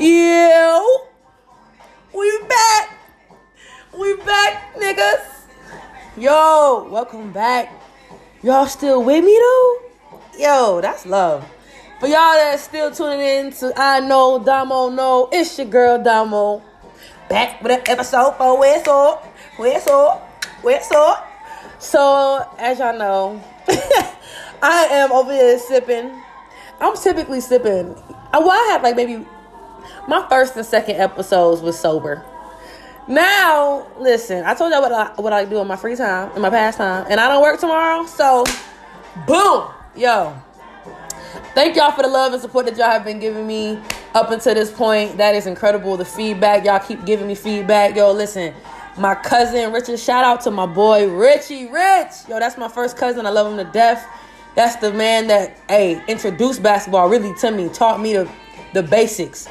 Yo, we back. We back, niggas. Yo, welcome back. Y'all still with me though? Yo, that's love. For y'all that's still tuning in to I Know Damo Know, it's your girl Damo. Back with an episode for Where's Up? Where's Up? Where's Up? So, as y'all know, I am over here sipping. I'm typically sipping. uh, Well, I have like maybe my first and second episodes was sober. Now, listen, I told y'all what I what I do in my free time, in my pastime, and I don't work tomorrow, so boom, yo. Thank y'all for the love and support that y'all have been giving me up until this point. That is incredible. The feedback, y'all keep giving me feedback. Yo, listen, my cousin Richard, shout out to my boy Richie Rich. Yo, that's my first cousin. I love him to death. That's the man that, hey, introduced basketball really to me, taught me the, the basics.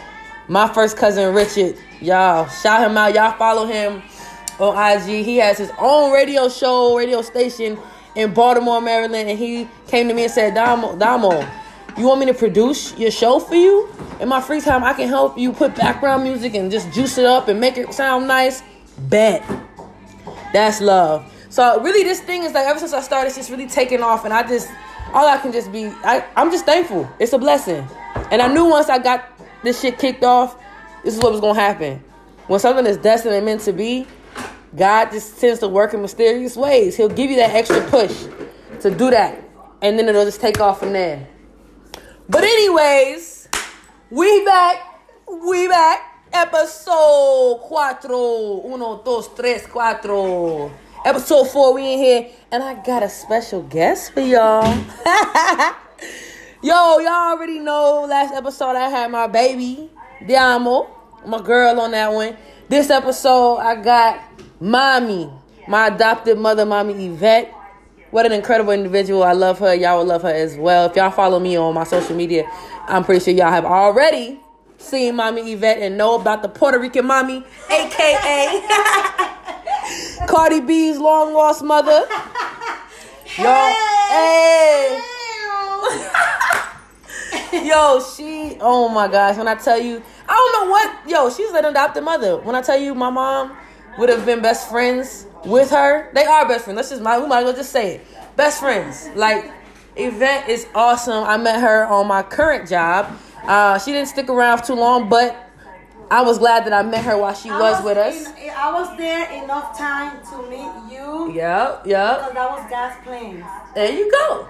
My first cousin Richard, y'all, shout him out. Y'all follow him on IG. He has his own radio show, radio station in Baltimore, Maryland, and he came to me and said, Damo, Damo, you want me to produce your show for you? In my free time, I can help you put background music and just juice it up and make it sound nice. Bet. That's love. So really, this thing is like ever since I started, it's just really taking off, and I just all I can just be, I, I'm just thankful. It's a blessing, and I knew once I got this shit kicked off, this is what was gonna happen. When something is destined and meant to be, God just tends to work in mysterious ways. He'll give you that extra push to do that, and then it'll just take off from there. But anyways, we back, we back. Episode cuatro, uno, dos, tres, cuatro. Episode four, we in here, and I got a special guest for y'all. Yo, y'all already know last episode I had my baby, Diamo, my girl on that one. This episode I got mommy, my adopted mother, mommy Yvette. What an incredible individual. I love her. Y'all will love her as well. If y'all follow me on my social media, I'm pretty sure y'all have already seen mommy Yvette and know about the Puerto Rican mommy, aka Cardi B's long lost mother. Yo, hey. Yo, she, oh my gosh, when I tell you, I don't know what, yo, she's an adopted mother. When I tell you my mom would have been best friends with her, they are best friends. Let's just, we might as well just say it. Best friends. Like, Yvette is awesome. I met her on my current job. Uh, she didn't stick around for too long, but I was glad that I met her while she I was, with us. in- I was there enough time to meet you. Yep, yep. Because that was God's plans. There you go.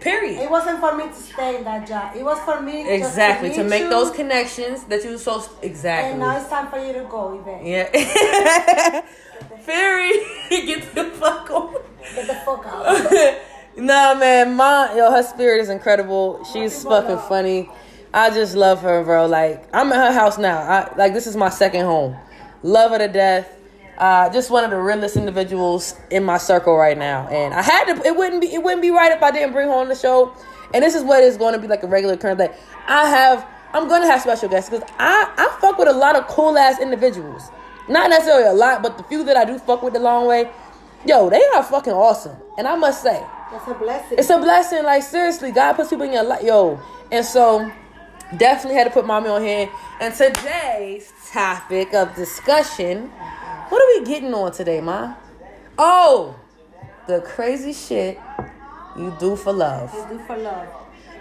Period. It wasn't for me to stay in that job. It was for me Exactly to meet make you, those connections that you so exactly. And now it's time for you to go, Yvette. Yeah. Fury, get the fuck on. Get the fuck out. nah, man, my yo, her spirit is incredible. She's fucking funny. I just love her, bro. Like I'm at her house now. I like this is my second home. Love her to death. Uh, just one of the realest individuals in my circle right now, and I had to. It wouldn't be. It wouldn't be right if I didn't bring her on the show. And this is what is going to be like a regular occurrence. Like I have. I'm gonna have special guests because I I fuck with a lot of cool ass individuals. Not necessarily a lot, but the few that I do fuck with the long way, yo, they are fucking awesome. And I must say, That's a blessing. it's a blessing. Like seriously, God puts people in your life, yo. And so, definitely had to put mommy on here. And today's topic of discussion, what are we getting on today, ma? Oh, the crazy shit you do for love. You do for love.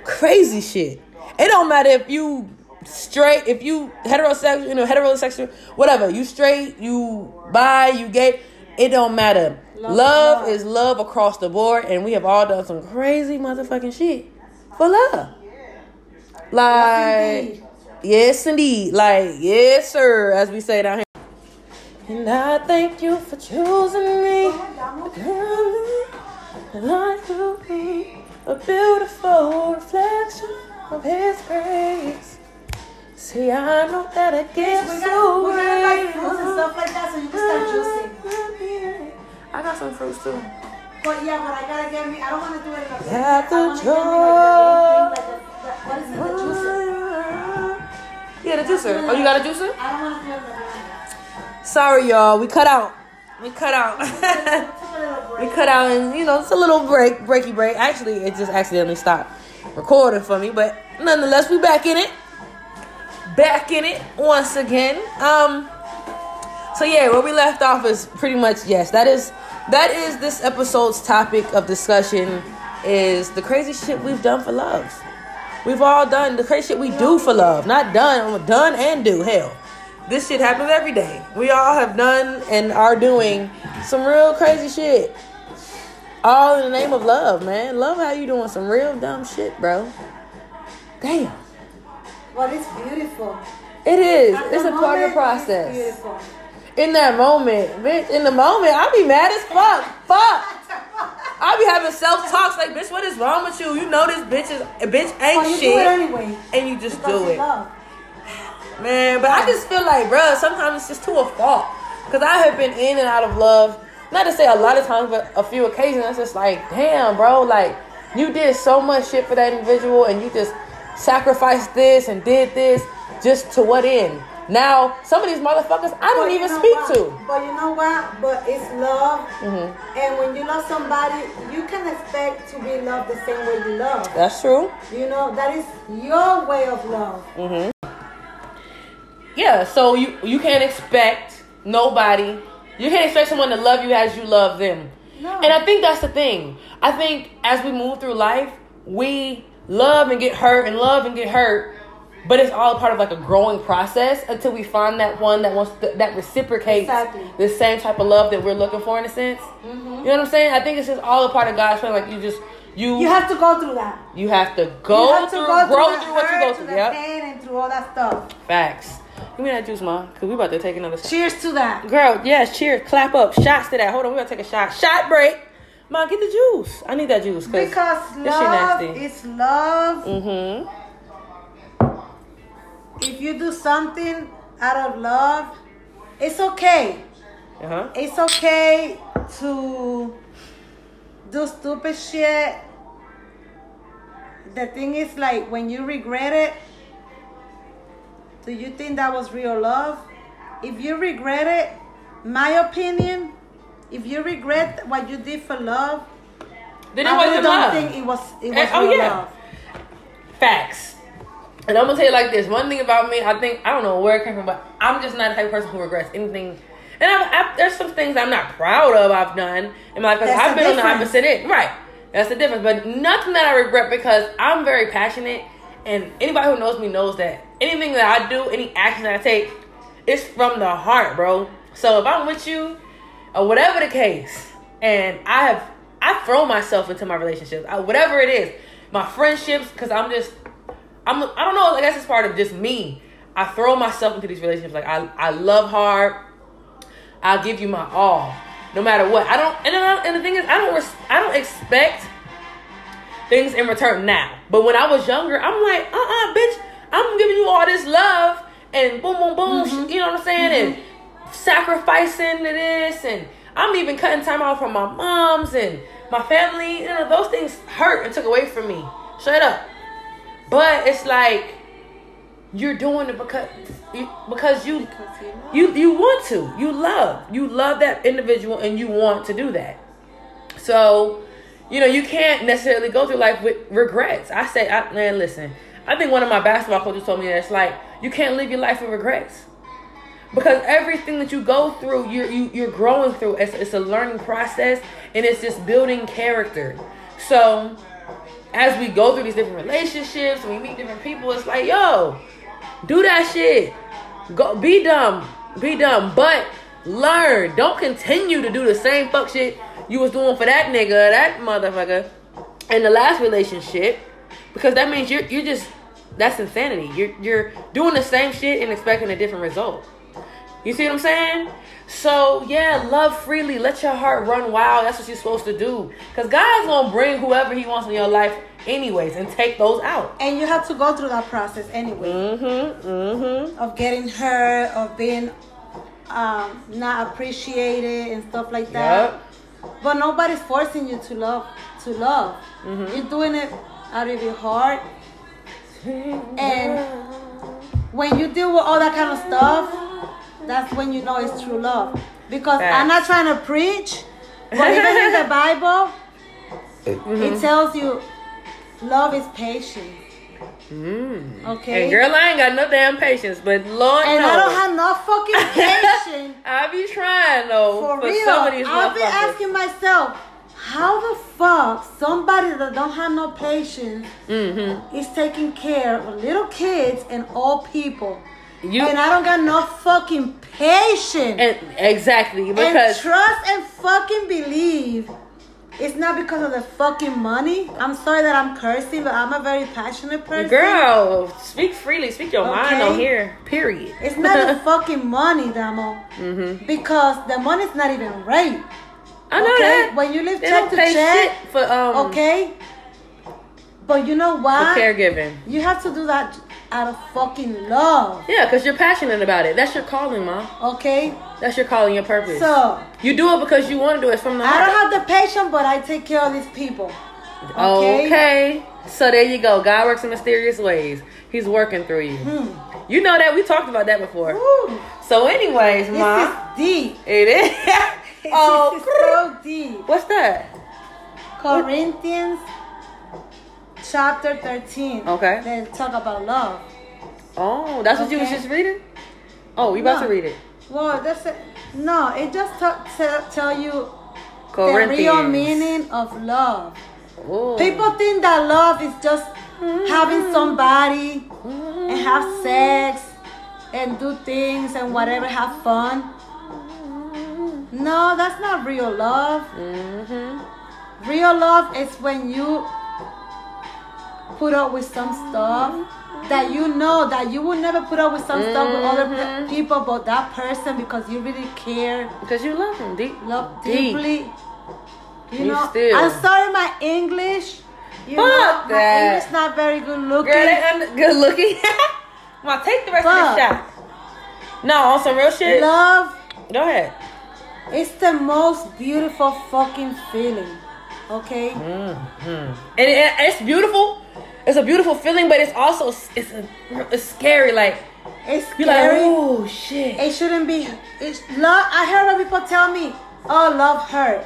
Crazy shit. It don't matter if you straight, if you heterosexual, you know, heterosexual, whatever. You straight, you bi, you gay. It don't matter. Love Love, love. is love across the board, and we have all done some crazy motherfucking shit for love. Like, yes, indeed. Like, yes, sir, as we say down here. And I thank you for choosing me. Girl, like to be a beautiful reflection of His grace. See, I know that it gets so we got like fruits and stuff like that so you can start juicing. I got some fruits too. But yeah, but I gotta get me. I don't want to do it a Got the I want to get me like like what is it, the juicer. Yeah, the juicer. Oh, you got a juicer? I don't want to do it like Sorry, y'all. We cut out. We cut out. we cut out, and you know, it's a little break, breaky break. Actually, it just accidentally stopped recording for me, but nonetheless, we back in it. back in it once again. Um, so yeah, where we left off is pretty much yes. That is that is this episode's topic of discussion is the crazy shit we've done for love. We've all done the crazy shit we do for love, not done, done and do. Hell, this shit happens every day. We all have done and are doing some real crazy shit. All in the name of love, man. Love how you doing some real dumb shit, bro. Damn. But it's beautiful. It is. At It's a part of the process. In that moment, bitch, in the moment, I'll be mad as fuck. Fuck. I'll be having self talks like, bitch, what is wrong with you? You know this bitch is bitch ain't oh, you shit. anyway. and you just Because do it. love. Man, but I just feel like, bruh, sometimes it's just to a fault. Because I have been in and out of love. Not to say a lot of times, but a few occasions. It's just like, damn, bro, like, you did so much shit for that individual and you just sacrificed this and did this just to what end? Now, some of these motherfuckers I don't even speak what? to. But you know what? But it's love. Mm-hmm. And when you love somebody, you can expect to be loved the same way you love. That's true. You know, that is your way of love. Yeah, so you you can't expect nobody. You can't expect someone to love you as you love them. No. And I think that's the thing. I think as we move through life, we love and get hurt and love and get hurt, but it's all part of like a growing process until we find that one that wants to, that reciprocates Exactly. the same type of love that we're looking for in a sense. Mm-hmm. You know what I'm saying? I think it's just all a part of God's plan. Like you just you You have to go through that. you have to go you have through, to go grow through, through what you go through through. Yep. pain and through all that stuff. Facts. Give me that juice, ma, because we about to take another shot. Cheers to that. Girl, yes, cheers. Clap up. Shots to that. Hold on, we gotta take a shot. Shot break. Ma, get the juice. I need that juice. Cause Because love is love. Mm-hmm. If you do something out of love, it's okay. Uh-huh. It's okay to do stupid shit. The thing is, like, when you regret it, do you think that was real love? If you regret it, my opinion, if you regret what you did for love, Then it I wasn't don't love. think it was it eh, was And- oh, real yeah. love. Facts. And I'm gonna tell you like this. One thing about me, I think I don't know where it came from, but I'm just not the type of person who regrets anything. And I've, I've, there's some things I'm not proud of I've done in my life because I've been on the difference. opposite end. Right. That's the difference. But nothing that I regret because I'm very passionate, and anybody who knows me knows that anything that I do, any action that I take, it's from the heart, bro. So if I'm with you, or whatever the case, and I have I throw myself into my relationships, I, whatever it is, my friendships, because I'm just I'm I don't know. I guess it's part of just me. I throw myself into these relationships. Like I I love hard. I'll give you my all, no matter what. I don't. And, I, and the thing is, I don't. Res, I don't expect things in return now. But when I was younger, I'm like, uh, uh bitch, I'm giving you all this love and boom, boom, boom. Mm-hmm. You know what I'm saying? And mm-hmm. sacrificing to this, and I'm even cutting time out from my moms and my family. You know, those things hurt and took away from me. Shut up. But it's like you're doing it because you, because you you you want to you love you love that individual and you want to do that so you know you can't necessarily go through life with regrets i say I, man listen i think one of my basketball coaches told me that it's like you can't live your life with regrets. Because everything that you go through you're you, you're growing through it's, it's a learning process and it's just building character. So as we go through these different relationships we meet different people it's like yo do that shit. Go be dumb. Be dumb. But learn. Don't continue to do the same fuck shit you was doing for that nigga that motherfucker in the last relationship. Because that means you're you're just that's insanity you're you're doing the same shit and expecting a different result you see what I'm saying? So yeah, love freely. Let your heart run wild. That's what you're supposed to do. Cause God's gonna bring whoever He wants in your life, anyways, and take those out. And you have to go through that process anyway Mm-hmm. Mm-hmm. of getting hurt, of being um, not appreciated and stuff like that. Yep. But nobody's forcing you to love. To love, Mm-hmm. you're doing it out of your heart. And when you deal with all that kind of stuff, that's when you know it's true love. Because I'm not trying to preach, but even in the Bible, Mm-hmm. it tells you love is patient. Mm. Okay. And girl, I ain't got no damn patience, but Lord And knows. I don't have no fucking patience. I be trying though For for, real. some of these I've been asking myself, how the fuck somebody that don't have no patience Mm-hmm. is taking care of little kids and old people. You and I don't got no fucking patience. and exactly And because trust and fucking believe it's not because of the fucking money. I'm sorry that I'm cursing, but I'm a very passionate person. girl, speak freely, speak your mind Okay. on here. Period. It's not the fucking money, Damo. mm-hmm. Because the money's not even right. I know okay? that. When you live They check to check, shit for um okay? But you know for why? caregiving. You have to do that out of fucking love. Yeah, because you're passionate about it. That's your calling, mom. Okay? That's your calling, your purpose. So you do it because you want to do it from the I heart. don't have the patience, but I take care of these people. Okay. Okay. So there you go. God works in mysterious ways. He's working through you. Hmm. You know that we talked about that before. Woo. So, anyways, is deep. it is. oh, so deep. what's that? Corinthians chapter 13. Okay. They talk about love. Oh, that's what you was just reading. Oh, you about No. to read it? Well, that's it. No, it just ta- tell, tell you the real meaning of love. Ooh. People think that love is just having mm-hmm. somebody and have mm-hmm. sex and do things and whatever, have fun. No, that's not real love. Mhm. Real love is when you put up with some stuff that you know that you will never put up with some stuff with other Mhm. people but that person because you really care, Because you love him deep. love Deep. deeply. You You know, still- I'm sorry, my English. You Fuck know, my that. English not very good looking. Girl, un- good looking. Ma, take the rest of the shot. No, on some real shit. Love Go ahead. Is the most beautiful fucking feeling. Okay. Mm-hmm. And it, it's beautiful. It's a beautiful feeling, but it's also it's a, it's scary. Like It's you're like, scary. oh shit. It shouldn't be. It's love. I heard people tell me, "Oh, love hurt."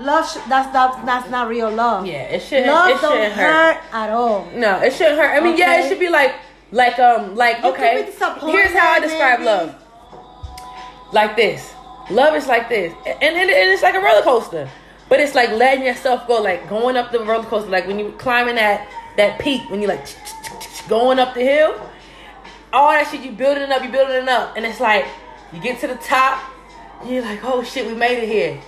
Love. Sh- that's not. That's not real love. Yeah, it shouldn't. Love it don't shouldn't hurt. hurt. at all. No, it shouldn't hurt. I mean, yeah, it should be like, like, um, like, You okay. Here's how I describe maybe. love. Like this. Love is like this, and, and, and it's like a roller coaster, but it's like letting yourself go, like going up the roller coaster, like when you're climbing that that peak, when you're like going up the hill. All that shit, you building it up, you building it up, and it's like you get to the top, you're like, oh shit, we made it here,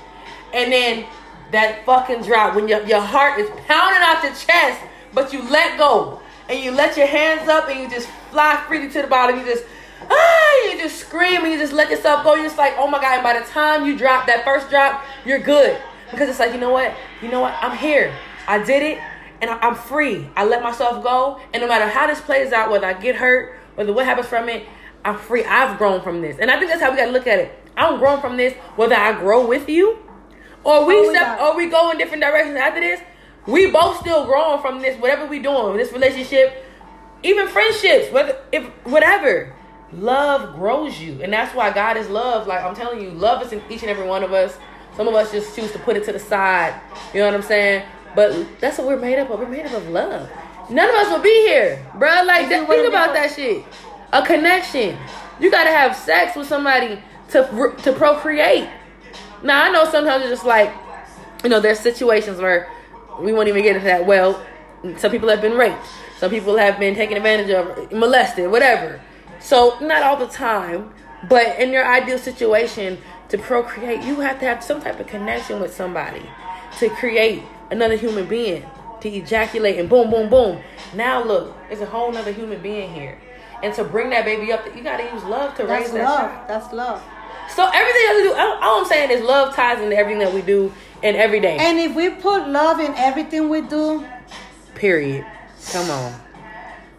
and then that fucking drop when your your heart is pounding out your chest, but you let go and you let your hands up and you just fly freely to the bottom. You just ah, you just scream and you just let yourself go. You're just like, oh my god! And by the time you drop that first drop, you're good because it's like, you know what? You know what? I'm here. I did it, and I'm free. I let myself go, and no matter how this plays out, whether I get hurt, whether what happens from it, I'm free. I've grown from this, and I think that's how we gotta look at it. I'm grown from this, whether I grow with you or we Oh, step, or we go in different directions after this. We both still growing from this, whatever we doing, this relationship, even friendships, whether if whatever. Love grows you, and that's why God is love. Like I'm telling you, love is in each and every one of us. Some of us just choose to put it to the side. You know what I'm saying? But that's what we're made up of. We're made up of love. None of us will be here, bro. Like that, think about that shit. A connection. You gotta have sex with somebody to to procreate. Now I know sometimes it's just like, you know, there's situations where we won't even get into that. Well, some people have been raped, some people have been taken advantage of, molested, whatever. So not all the time, but in your ideal situation to procreate, you have to have some type of connection with somebody to create another human being to ejaculate and boom, boom, boom. Now look, there's a whole nother human being here. And to bring that baby up, you gotta use love to That's raise that love. child. That's love. So everything that we do, all all I'm saying is love ties into everything that we do and every day. And if we put love in everything we do, Period. Come on.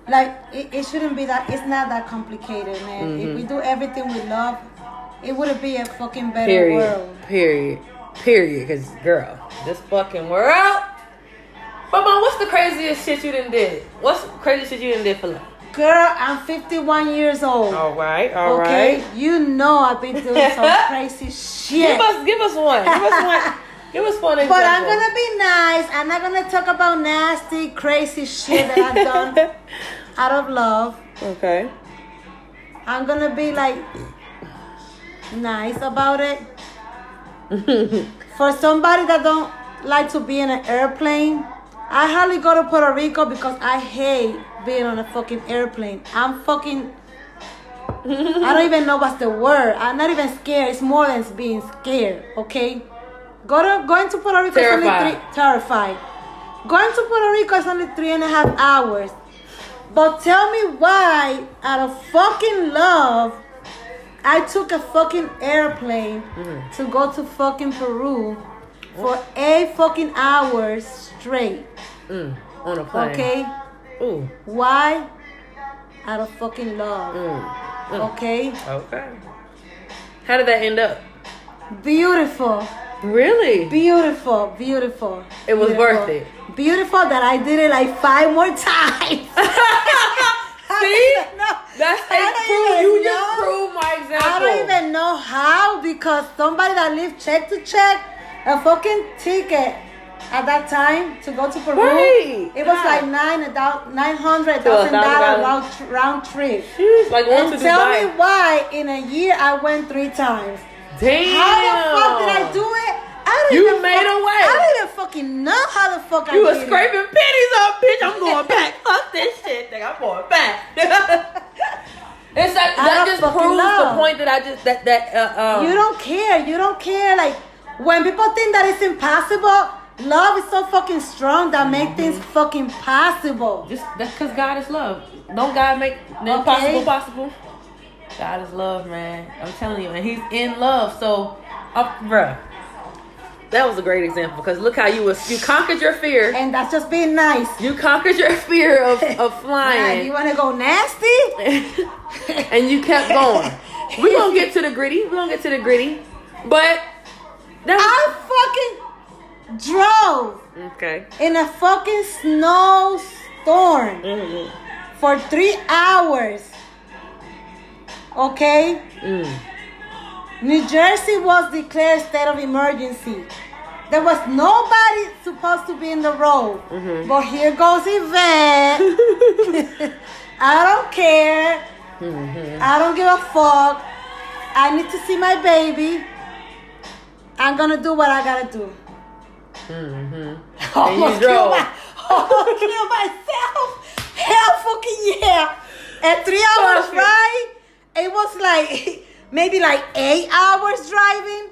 Like it, it shouldn't be that. It's not that complicated, man. If we Mm-hmm. do everything with love, it would be a fucking better Period. world. Period. Period. Because girl, this fucking world. But mom, what's the craziest shit you done did? What's the craziest shit you done did for love? Girl, I'm 51 years old. All right. All right. okay, you know I've been doing some crazy shit. Give us, give us one. Give us one. us one example. But I'm gonna be nice. I'm not gonna talk about nasty, crazy shit that I've done. out of love. Okay. I'm gonna be like nice about it. For somebody that don't like to be in an airplane, I hardly go to Puerto Rico because I hate being on a fucking airplane. I'm fucking. I don't even know what's the word. I'm not even scared. It's more than being scared. Okay, go to going to Puerto Rico. is only Terrified. three, terrified. Going to Puerto Rico is only three and a half hours. But tell me why, out of fucking love, I took a fucking airplane to go to fucking Peru for eight fucking hours straight. Mm. On a plane. Okay? Ooh. Why? Out of fucking love. Mm. Okay? Okay. How did that end up? Beautiful. Really? Beautiful. Beautiful. It was Beautiful. worth it. Beautiful that I did it like five more times. See? No. That's I a don't proof. even You know. just proved my example. I don't even know how because somebody that lived check to check a fucking ticket at that time to go to Peru. Right. It was Yeah. like nine about nine hundred thousand dollar round round trip. Jeez, like And to tell Dubai. me why in a year I went three times. Damn. How the fuck did I do it? I don't You even made fuck- a way. I don't fucking know how the fuck I You were did it. scraping pennies up, bitch. I'm going back. Fuck this shit, nigga. I'm going back. it's like that just proves the point that I just that that uh, um. You don't care. You don't care. Like when people think that it's impossible, love is so fucking strong that make things Mm-hmm. fucking possible. Just that's because God is love. Don't God make the impossible possible? God is love, man. I'm telling you, and He's in love. So, uh, bruh, that was a great example because look how you was you conquered your fear. And that's just being nice. You conquered your fear of, of Yeah, you wanna go nasty? and you kept going. We gonna get to the gritty. We gonna get to the gritty, but that I fucking drove okay. in a fucking snowstorm Mm, for three hours. Okay? mm. New Jersey was declared state of emergency. There was nobody supposed to be in the road. Mm-hmm. But here goes Yvette. I don't care. Mm-hmm. I don't give a fuck. I need to see my baby. I'm gonna do what I gotta do. Mm-hmm. Almost kill my- almost kill myself. Hell fucking yeah. And three hours right? it was like maybe like eight hours driving.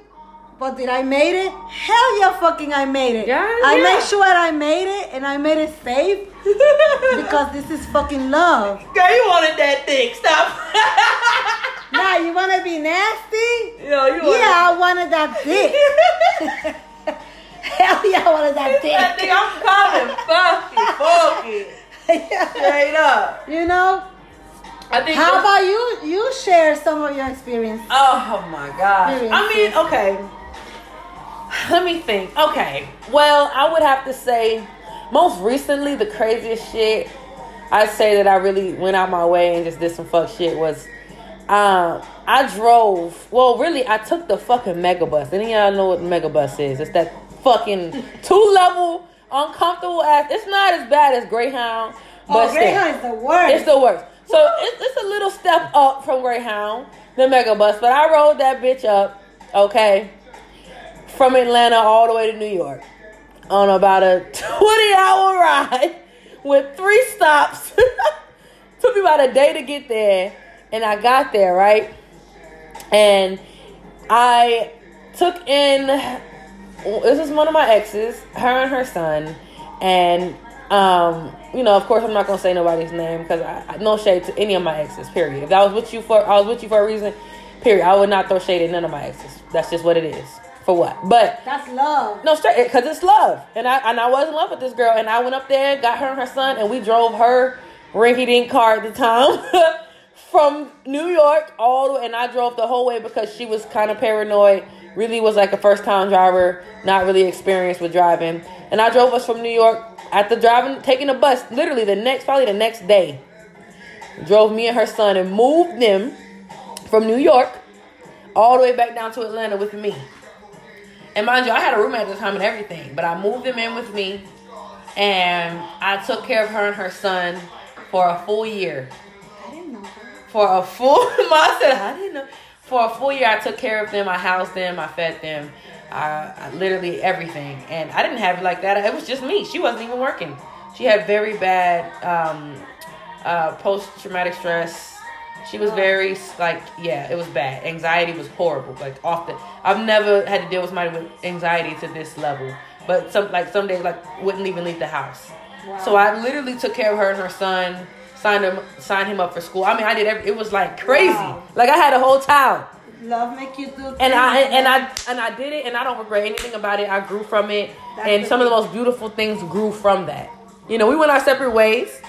But did I made it? Hell yeah, fucking I made it. Yeah, I yeah. made sure I made it and I made it safe because this is fucking love. Girl, you wanted that thing. Stop. Now you wanna be nasty? Yo, you wanted Yeah, I wanted that dick. Hell yeah, I wanted that that thing. I'm coming. Fuck it. Fuck it. Straight up. you know? I think. How about you? You share some of your experience. Oh my god. I mean, okay. Let me think. Okay. Well, I would have to say, most recently, the craziest shit I say that I really went out my way and just did some fuck shit was, um, I drove. Well, really, I took the fucking megabus. Any of y'all know what the megabus is? It's that fucking two level uncomfortable ass. It's not as bad as Greyhound, but oh, still. Greyhound is the worst. It's the worst. So it's, it's a little step up from Greyhound, the mega bus, but I rode that bitch up, okay, from Atlanta all the way to New York on about a 20 hour ride with three stops. Took me about a day to get there, and I got there, right? And I took in this is one of my exes, her and her son, and um, you know, of course, I'm not gonna say nobody's name because I, I no shade to any of my exes. Period. If I was with you for, I was with you for a reason. Period. I would not throw shade at none of my exes. That's just what it is. For what? But That's love. no, straight because it's love, and I and I was in love with this girl, and I went up there, got her and her son, and we drove her rinky dink car at the time from New York all the way, and I drove the whole way because she was kind of paranoid. Really was like a first time driver, not really experienced with driving, and I drove us from New York the driving, taking a bus, literally the next, probably the next day. Drove me and her son and moved them from New York all the way back down to Atlanta with me. And mind you, I had a roommate at the time and everything, but I moved them in with me, and I took care of her and her son for a full year. I didn't know. For a full, I said I didn't know. For a full year, I took care of them. I housed them. I fed them. I, I literally everything, and I didn't have it like that. It was just me. She wasn't even working. She had very bad um, uh, post traumatic stress. She was very like yeah, it was bad. Anxiety was horrible. Like often, I've never had to deal with somebody with anxiety to this level. But some like some days like wouldn't even leave the house. Wow. So I literally took care of her and her son. Signed him, signed him up for school. I mean, I did. Every, it was like crazy. Wow. Like I had a whole town Love make you do. and I and I and I did it, and I don't regret anything about it. I grew from it, That's and some of the most beautiful things grew from that. You know, we went our separate ways.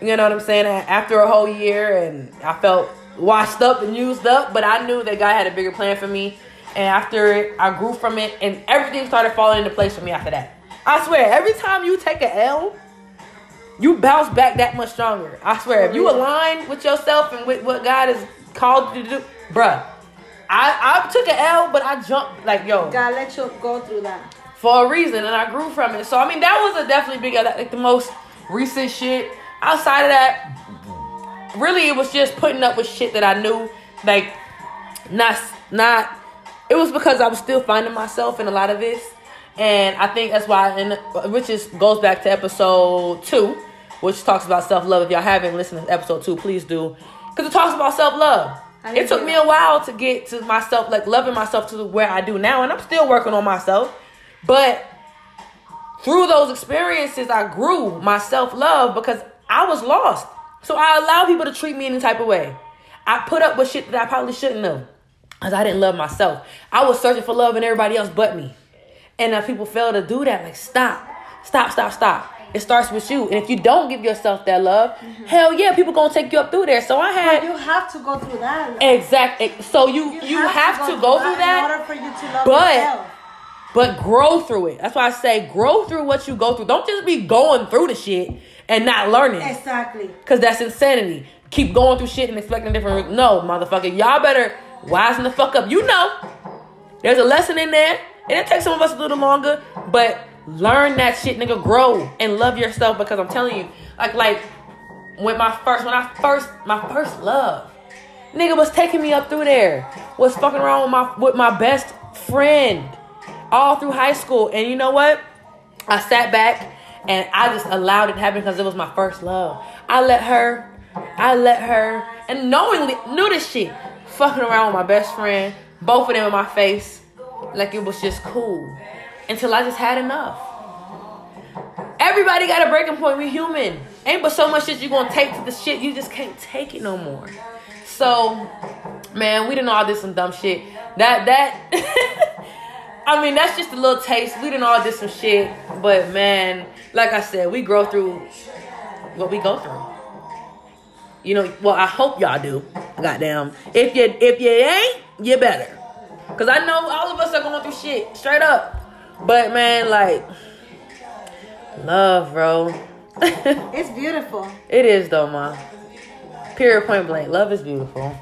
You know what I'm saying? After a whole year, and I felt washed up and used up, but I knew that God had a bigger plan for me. And after it, I grew from it, and everything started falling into place for me after that. I swear, every time you take a L, you bounce back that much stronger. I swear, if you align with yourself and with what God has called you to do, bruh. I, I took an L, but I jumped like yo God let you go through that. for a reason, and I grew from it. So I mean, that was a definitely big, uh, like the most recent shit. Outside of that, really, it was just putting up with shit that I knew, like not not. It was because I was still finding myself in a lot of this, and I think that's why. And uh, which is goes back to episode two, which talks about self love. If y'all haven't listened to episode two, please do, because it talks about self love. It took me a while to get to myself, like loving myself to where I do now, and I'm still working on myself. But through those experiences, I grew my self love because I was lost. So I allowed people to treat me any type of way. I put up with shit that I probably shouldn't have because I didn't love myself. I was searching for love in everybody else but me. And now people fail to do that. Like, stop, stop, stop, stop. It starts with you. And if you don't give yourself that love, mm-hmm. hell yeah, people gonna take you up through there. So I But had you have to go through that. exactly. So you you, have, to go through that in order for you to love but- yourself. but grow through it. That's why I say grow through what you go through. Don't just be going through the shit and not learning. Exactly. Cause that's insanity. Keep going through shit and expecting different. re- No, motherfucker, y'all better wisen the fuck up. You know, there's a lesson in there, and it takes some of us a little longer, but learn that shit, nigga. Grow and love yourself because I'm telling you, like, like when my first, when I first, my first love, nigga was taking me up through there. Was fucking around with my with my best friend all through high school, and you know what? I sat back and I just allowed it to happen because it was my first love. I let her, I let her, and knowingly knew this shit, fucking around with my best friend, both of them in my face, like it was just cool, until I just had enough. Everybody got a breaking point. We human. Ain't but so much shit you gonna take to the shit you just can't take it no more. So, man, we done all did some dumb shit. That that. I mean, that's just a little taste. We done all did some shit, but man, like I said, we grow through what we go through. You know, well, I hope y'all do. Goddamn. If you if you ain't, you better. Cause I know all of us are going through shit, straight up. But man, like, love, bro. It's beautiful. it is though, ma. Period, point blank. Love is beautiful.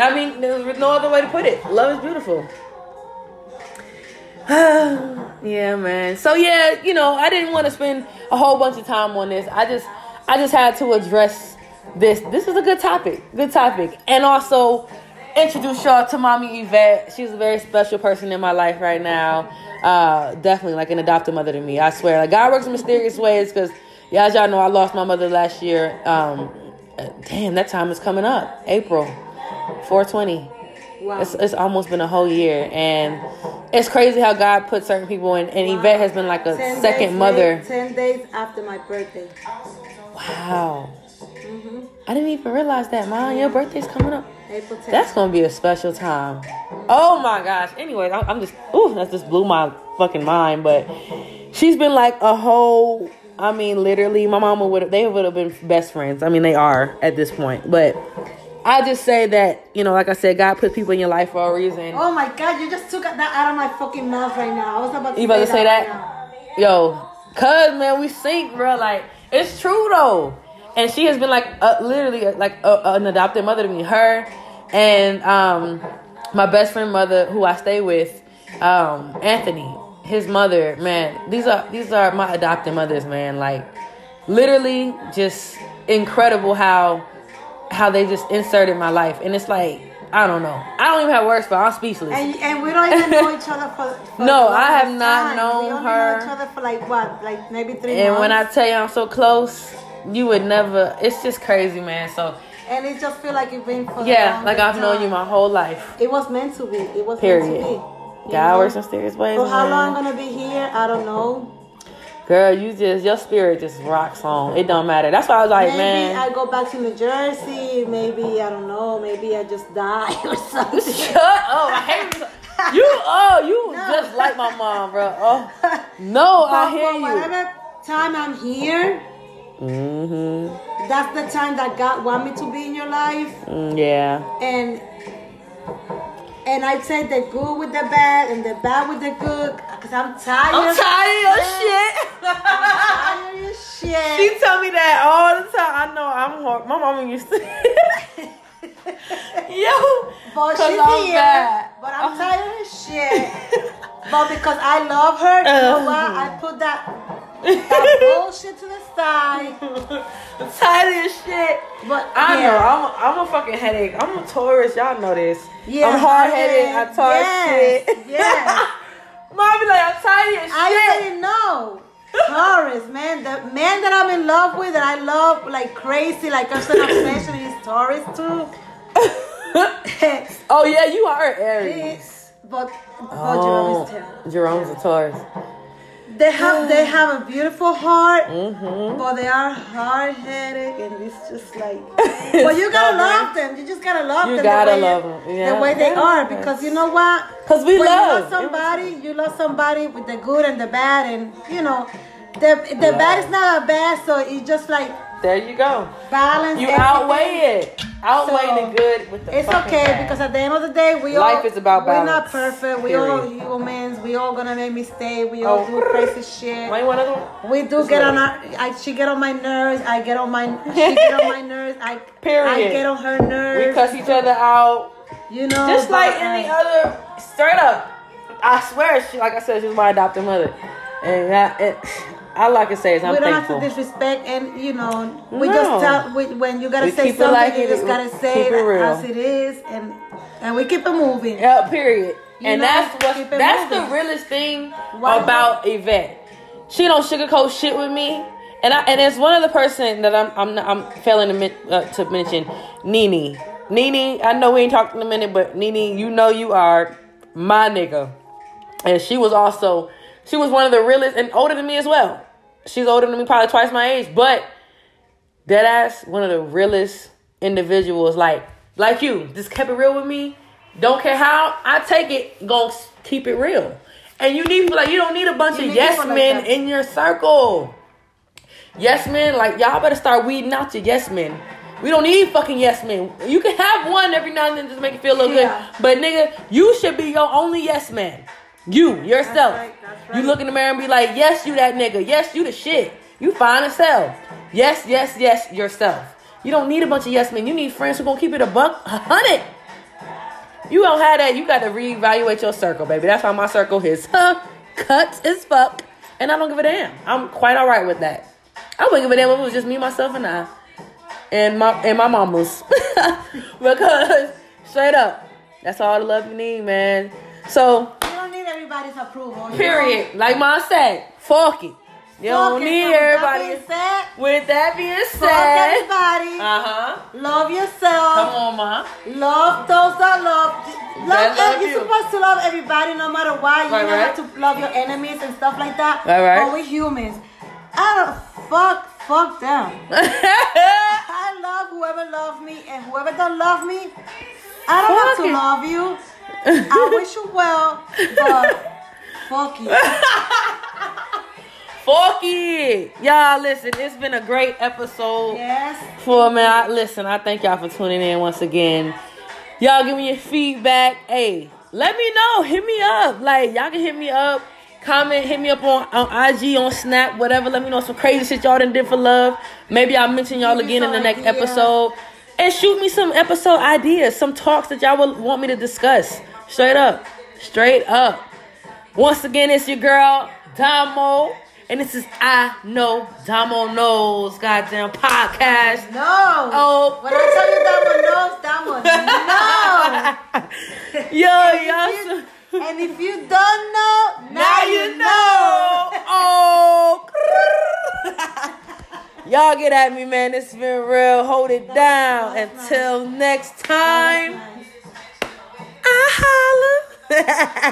I mean, there's no other way to put it. Love is beautiful. yeah, man. So yeah, you know, I didn't want to spend a whole bunch of time on this. I just, I just had to address this. This is a good topic. Good topic, and also introduce y'all to mommy Yvette. She's a very special person in my life right now. Uh, definitely like an adopted mother to me. I swear. Like God works in mysterious ways. Because yeah, as y'all know, I lost my mother last year. Um, damn, that time is coming up. April, four twenty. Wow. It's, it's almost been a whole year, and it's crazy how God put certain people in. And Yvette has been like a 10 second mother. late- Ten days after my birthday. Wow. I didn't even realize that, Mom. Your birthday's coming up. April 10th. That's gonna be a special time. Oh my gosh. Anyways, I'm, I'm just ooh, that just blew my fucking mind. But she's been like a whole. I mean, literally, my mama would have. They would have been best friends. I mean, they are at this point. But I just say that you know, like I said, God put people in your life for a reason. Oh my god, you just took that out of my fucking mouth right now. I was about to You about to say, that? right. Yo, cuz man, we sync, bro. Like it's true though, and she has been like uh, literally like uh, an adopted mother to me. Her and um my best friend mother, who I stay with, um Anthony, his mother. Man, these are these are my adopted mothers, man. Like literally, just incredible how how they just inserted my life, and it's like I don't know. I don't even have words for. It. I'm speechless. And, and we don't even know each other for. for No, I have not time. known we only her. Know each other for like what, like maybe three and months. when I tell you I'm so close, you would never. It's just crazy, man. So and it just feel like it's been for. yeah, like I've known you my whole life. It was meant to be. It was Period. meant to be. God works in mysterious ways. For how long I'm gonna be here, I don't know. Girl, you just your spirit just rocks on. It don't matter. That's why I was like, maybe man. I go back to New Jersey. Maybe I don't know. Maybe I just die or something. Shut up! Oh, I hate you. You oh you No. just like my mom, bro. Oh no, I But hear for you. Whatever time I'm here, Mm-hmm. that's the time that God want me to be in your life. Mm, yeah. and and I take the good with the bad and the bad with the good because I'm tired. I'm tired of shit. tired of shit. she tell me that all the time. I know I'm hard. My mama used to. Yo, but she's I'm here. bad. But I'm tired of shit. but because I love her, you know Uh. what? I put that that bullshit to the side. I'm tired of shit. But I yeah. know. I'm a, I'm a fucking headache. I'm a Taurus. Y'all know this. Yeah, I'm hard headed. I talk Yes, shit. yes. Mom be like, I'm tired of your I shit. already know. Taurus, man. The man that I'm in love with, that I love like crazy, like I'm so obsession, is Taurus too. oh yeah, you are Aries. but but Jerome is terrible. Oh, Jerome's a Taurus. They have they have a beautiful heart, Mm-hmm. but they are hard headed, and it's just like. But you gotta love them. You just gotta love You them. gotta the way, love them. Yeah. The way they are, because you know what? Cause we when love. you love somebody, you love somebody with the good and the bad, and you know, the the bad is not a bad, so it's just like There you go. balance. You everything. outweigh it. Outweigh So, the good with the It's okay bad. because at the end of the day, we all. Life all is about balance. We're not perfect. We all humans. We all gonna make mistakes. We all Oh. do crazy shit. Why you wanna go? We do Just get on our. I, she get on my nerves. I get on my. She get on my nerves. I. Period. I get on her nerves. We cuss each other out. You know. Just like any other, straight up. I swear, she, like I said, she's my adopted mother, and I, it, all I can say is I'm we don't thankful. have to disrespect, and you know, we No. just tell we, when you gotta We say something, like you it just gotta say it it as it is, and and we keep it moving. Yeah, period. You and know, that's what that's moving. the realest thing Why about Yvette. She don't sugarcoat shit with me. And I and it's one other person that I'm I'm I'm failing to, men- uh, to mention, Nini. Nini, I know we ain't talking in a minute, but Nini, you know you are my nigga. And she was also she was one of the realest and older than me as well. She's older than me, probably twice my age, but dead ass one of the realest individuals like like you just kept it real with me. Don't care how i take it gonna keep it real. And you need like you don't need a bunch You of yes people like men in your circle. Yes men like y'all better start weeding out your yes men. We don't need fucking yes men. You can have one every now and then just make it feel a little Yeah. good. But nigga you should be your only yes man you yourself right, that's you look in the mirror and be like yes you that nigga yes you the shit you fine as hell yes yes yes yourself you don't need a bunch of yes men. You need friends who gonna keep it a buck, a hundred. You don't have that. You got to reevaluate your circle, baby. That's why my circle is huh, cut as fuck, and I don't give a damn. I'm quite all right with that. I wouldn't give a damn if it was just me, myself, and I, and my and my mamas, because straight up, that's all the love you need, man. So You don't need everybody's approval. period. Like mom said, fuck it. You don't need everybody. said, With that being fuck said, everybody. uh huh. love yourself. Come on, ma. Love those that love. Love, That love you're you. supposed to love everybody no matter why. You Right, don't right. have to love your enemies and stuff like that. Right, right. But we're humans. I don't fuck fuck them. I love whoever loves me and whoever don't love me. I don't have to it. love you. I wish you well, but fuck you. Fuck it. Y'all, listen, it's been a great episode. Yes. For man, I, listen, I thank y'all for tuning in once again. Y'all give me your feedback. Hey, let me know. Hit me up. Like, y'all can hit me up. Comment, hit me up on, on IG, on Snap, whatever. Let me know some crazy shit y'all done did for love. Maybe I'll mention y'all again in the next ideas. episode. And shoot me some episode ideas, some talks that y'all would want me to discuss. Straight up. Straight up. Once again, it's your girl, Damo. And this is I Know Damo Knows goddamn podcast. No. Oh. When I tell you one knows, one no. Yo, And y'all. if you- And if you don't know, now, now you know. Oh. Y'all get at me, man. It's been real. Hold it down. Until next time. Nice. I holla.